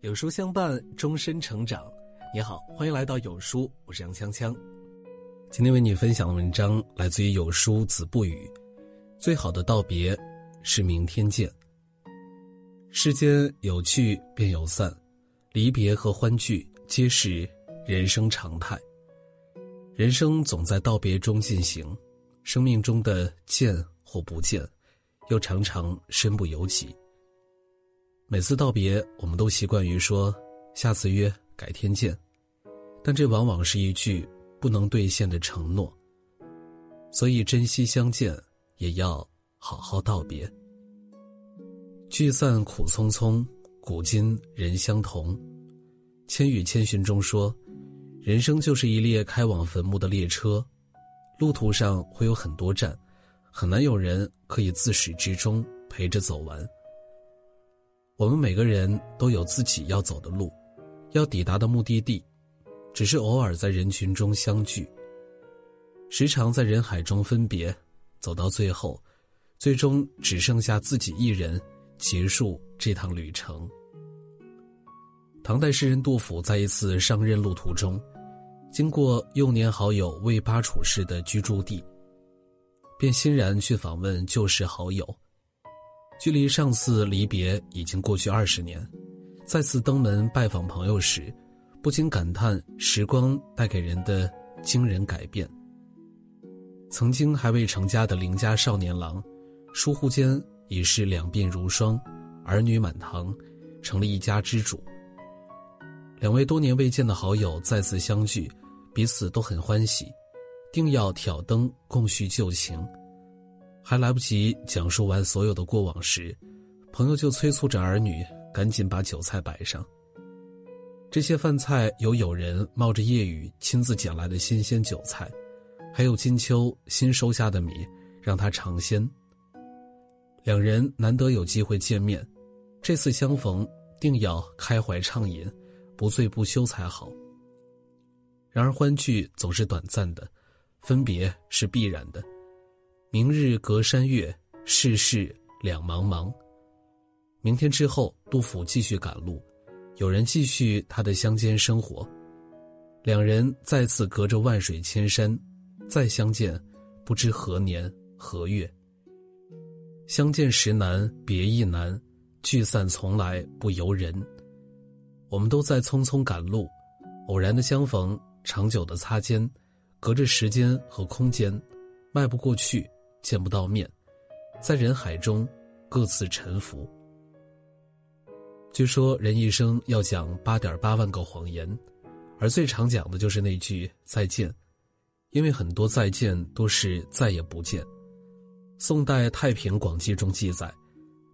有书相伴，终身成长。你好，欢迎来到有书，我是杨锵锵。今天为你分享的文章来自于有书子不语。最好的道别，是明天见。世间有聚便有散，离别和欢聚皆是人生常态。人生总在道别中进行，生命中的见或不见，又常常身不由己。每次道别，我们都习惯于说“下次约，改天见”，但这往往是一句不能兑现的承诺。所以，珍惜相见，也要好好道别。聚散苦匆匆，古今人相同。《千与千寻》中说：“人生就是一列开往坟墓的列车，路途上会有很多站，很难有人可以自始至终陪着走完。”我们每个人都有自己要走的路，要抵达的目的地，只是偶尔在人群中相聚，时常在人海中分别，走到最后，最终只剩下自己一人结束这趟旅程。唐代诗人杜甫在一次上任路途中，经过幼年好友魏巴楚氏的居住地，便欣然去访问旧时好友。距离上次离别已经过去二十年，再次登门拜访朋友时，不禁感叹时光带给人的惊人改变。曾经还未成家的邻家少年郎，疏忽间已是两鬓如霜，儿女满堂，成了一家之主。两位多年未见的好友再次相聚，彼此都很欢喜，定要挑灯共叙旧情。还来不及讲述完所有的过往时，朋友就催促着儿女赶紧把酒菜摆上。这些饭菜有友人冒着夜雨亲自捡来的新鲜韭菜，还有金秋新收下的米让他尝鲜。两人难得有机会见面，这次相逢定要开怀畅饮，不醉不休才好。然而欢聚总是短暂的，分别是必然的。明日隔山岳，世事两茫茫。明天之后，杜甫继续赶路，有人继续他的乡间生活。两人再次隔着万水千山，再相见，不知何年何月。相见时难，别亦难，聚散从来不由人。我们都在匆匆赶路，偶然的相逢，长久的擦肩，隔着时间和空间，迈不过去。见不到面，在人海中各自沉浮。据说人一生要讲八点八万个谎言，而最常讲的就是那句再见，因为很多再见都是再也不见。宋代《太平广记》中记载，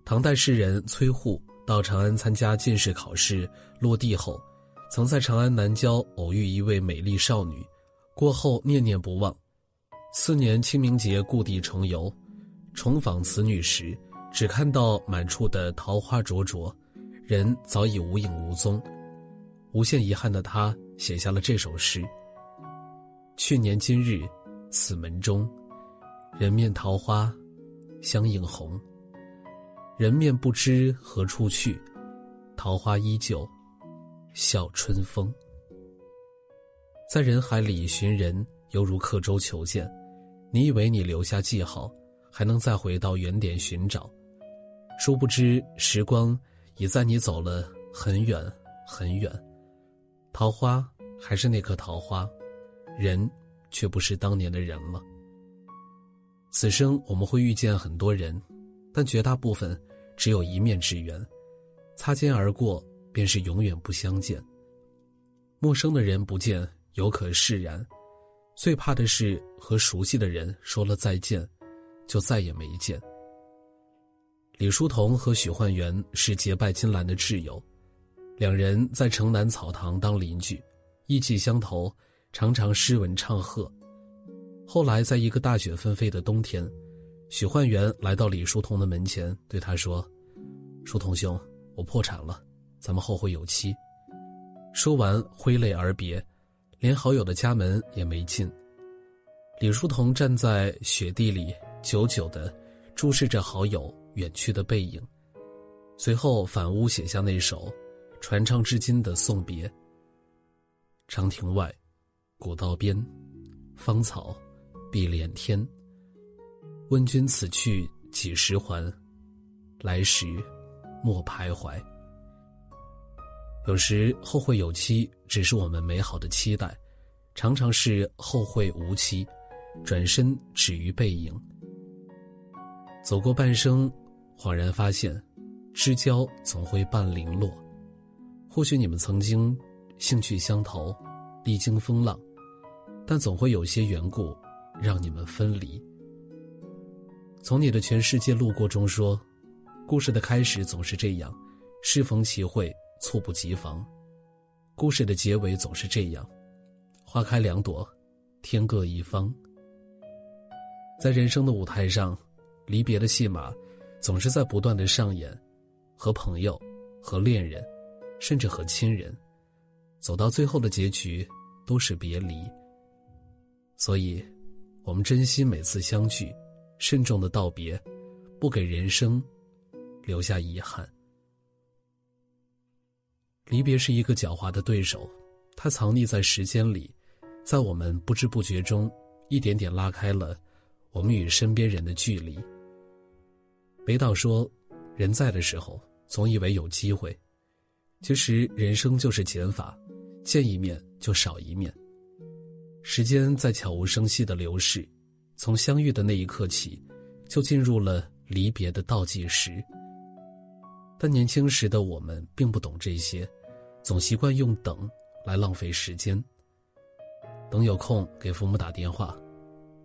唐代诗人崔护到长安参加进士考试，落地后，曾在长安南郊偶遇一位美丽少女，过后念念不忘。次年清明节故地重游，重访此女时，只看到满处的桃花灼灼，人早已无影无踪。无限遗憾的他写下了这首诗：去年今日，此门中，人面桃花，相映红。人面不知何处去，桃花依旧，笑春风。在人海里寻人，犹如刻舟求剑。你以为你留下记号，还能再回到原点寻找，殊不知时光已在你走了很远很远，桃花还是那棵桃花，人却不是当年的人了。此生我们会遇见很多人，但绝大部分只有一面之缘，擦肩而过便是永远不相见。陌生的人不见，犹可释然。最怕的是和熟悉的人说了再见，就再也没见。李叔同和许幻园是结拜金兰的挚友，两人在城南草堂当邻居，意气相投，常常诗文唱和。后来在一个大雪纷飞的冬天，许幻园来到李叔同的门前，对他说：“书同兄，我破产了，咱们后会有期。”说完挥泪而别。连好友的家门也没进。李叔同站在雪地里，久久的注视着好友远去的背影，随后反屋写下那首传唱至今的送别。长亭外，古道边，芳草碧连天。问君此去几时还？来时莫徘徊。有时后会有期，只是我们美好的期待，常常是后会无期，转身止于背影。走过半生，恍然发现，知交总会半零落。或许你们曾经兴趣相投，历经风浪，但总会有些缘故，让你们分离。从你的全世界路过中说，故事的开始总是这样，适逢其会。猝不及防，故事的结尾总是这样：花开两朵，天各一方。在人生的舞台上，离别的戏码总是在不断的上演，和朋友、和恋人，甚至和亲人，走到最后的结局都是别离。所以，我们珍惜每次相聚，慎重的道别，不给人生留下遗憾。离别是一个狡猾的对手，它藏匿在时间里，在我们不知不觉中，一点点拉开了我们与身边人的距离。北岛说：“人在的时候，总以为有机会，其实人生就是减法，见一面就少一面。时间在悄无声息的流逝，从相遇的那一刻起，就进入了离别的倒计时。但年轻时的我们并不懂这些。”总习惯用等来浪费时间。等有空给父母打电话，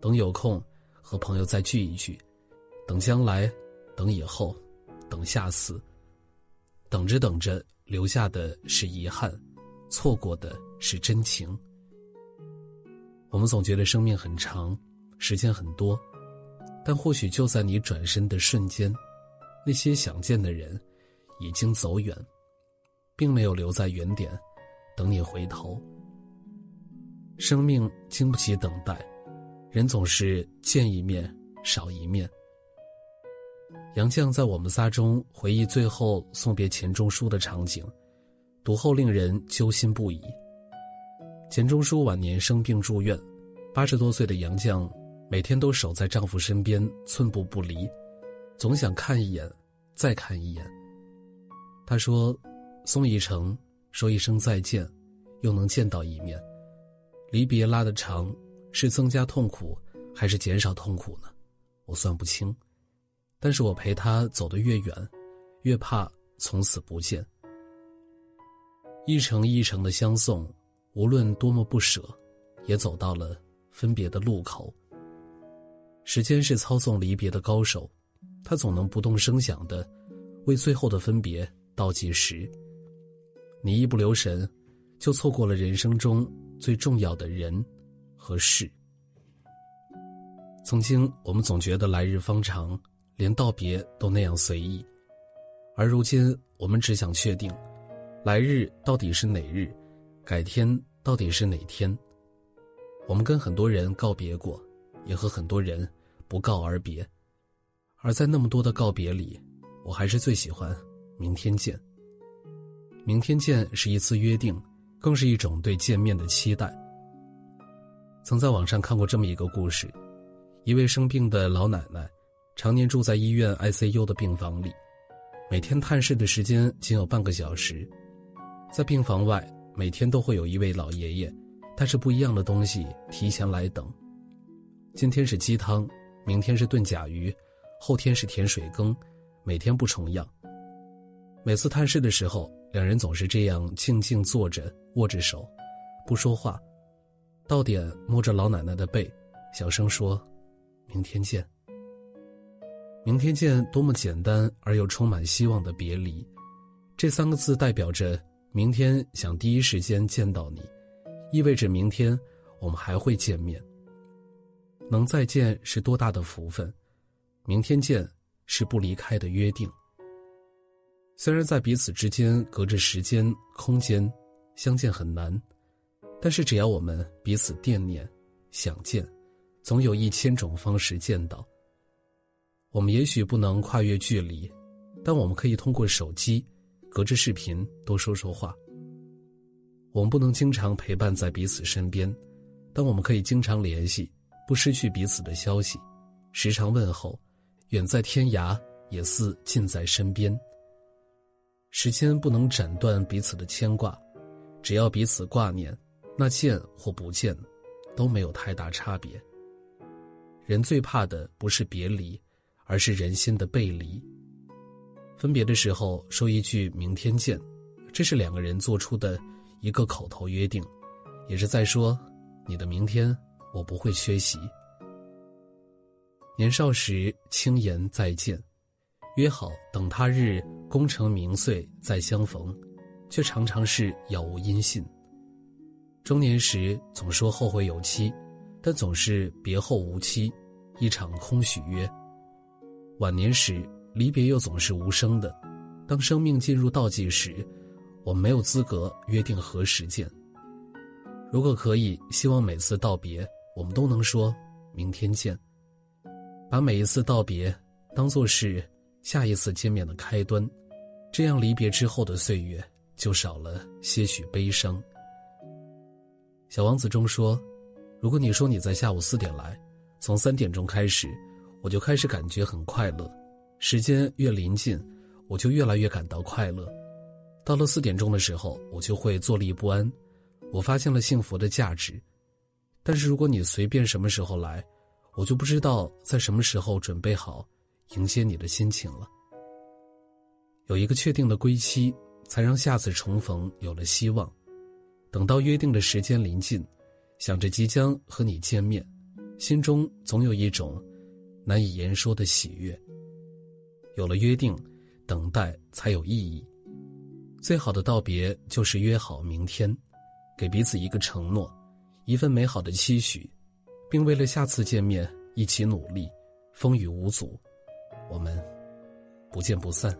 等有空和朋友再聚一聚，等将来，等以后，等下次。等着等着，留下的是遗憾，错过的是真情。我们总觉得生命很长，时间很多，但或许就在你转身的瞬间，那些想见的人已经走远。并没有留在原点，等你回头。生命经不起等待，人总是见一面少一面。杨绛在《我们仨》中回忆最后送别钱钟书的场景，读后令人揪心不已。钱钟书晚年生病住院，八十多岁的杨绛每天都守在丈夫身边，寸步不离，总想看一眼，再看一眼。她说。送一程，说一声再见，又能见到一面。离别拉得长，是增加痛苦，还是减少痛苦呢？我算不清。但是我陪他走得越远，越怕从此不见。一程一程的相送，无论多么不舍，也走到了分别的路口。时间是操纵离别的高手，他总能不动声响的，为最后的分别倒计时。你一不留神，就错过了人生中最重要的人和事。曾经我们总觉得来日方长，连道别都那样随意，而如今我们只想确定，来日到底是哪日，改天到底是哪天。我们跟很多人告别过，也和很多人不告而别，而在那么多的告别里，我还是最喜欢明天见。明天见是一次约定，更是一种对见面的期待。曾在网上看过这么一个故事：一位生病的老奶奶，常年住在医院 ICU 的病房里，每天探视的时间仅有半个小时。在病房外，每天都会有一位老爷爷，带着不一样的东西提前来等。今天是鸡汤，明天是炖甲鱼，后天是甜水羹，每天不重样。每次探视的时候。两人总是这样静静坐着，握着手，不说话。到点摸着老奶奶的背，小声说：“明天见。”明天见，多么简单而又充满希望的别离。这三个字代表着明天想第一时间见到你，意味着明天我们还会见面。能再见是多大的福分，明天见是不离开的约定。虽然在彼此之间隔着时间、空间，相见很难，但是只要我们彼此惦念、想见，总有一千种方式见到。我们也许不能跨越距离，但我们可以通过手机，隔着视频多说说话。我们不能经常陪伴在彼此身边，但我们可以经常联系，不失去彼此的消息，时常问候，远在天涯也似近在身边。时间不能斩断彼此的牵挂，只要彼此挂念，那见或不见，都没有太大差别。人最怕的不是别离，而是人心的背离。分别的时候说一句“明天见”，这是两个人做出的。一个口头约定，也是在说，你的明天我不会缺席。年少时轻言再见，约好等他日功成名遂再相逢，却常常是杳无音信。中年时总说后会有期，但总是别后无期，一场空许约。晚年时离别又总是无声的，当生命进入倒计时。我们没有资格约定何时见。如果可以，希望每次道别，我们都能说明天见。把每一次道别当做是下一次见面的开端，这样离别之后的岁月就少了些许悲伤。小王子中说：“如果你说你在下午四点来，从三点钟开始，我就开始感觉很快乐。时间越临近，我就越来越感到快乐。”到了四点钟的时候，我就会坐立不安。我发现了幸福的价值，但是如果你随便什么时候来，我就不知道在什么时候准备好迎接你的心情了。有一个确定的归期，才让下次重逢有了希望。等到约定的时间临近，想着即将和你见面，心中总有一种难以言说的喜悦。有了约定，等待才有意义。最好的道别就是约好明天，给彼此一个承诺，一份美好的期许，并为了下次见面一起努力，风雨无阻，我们不见不散。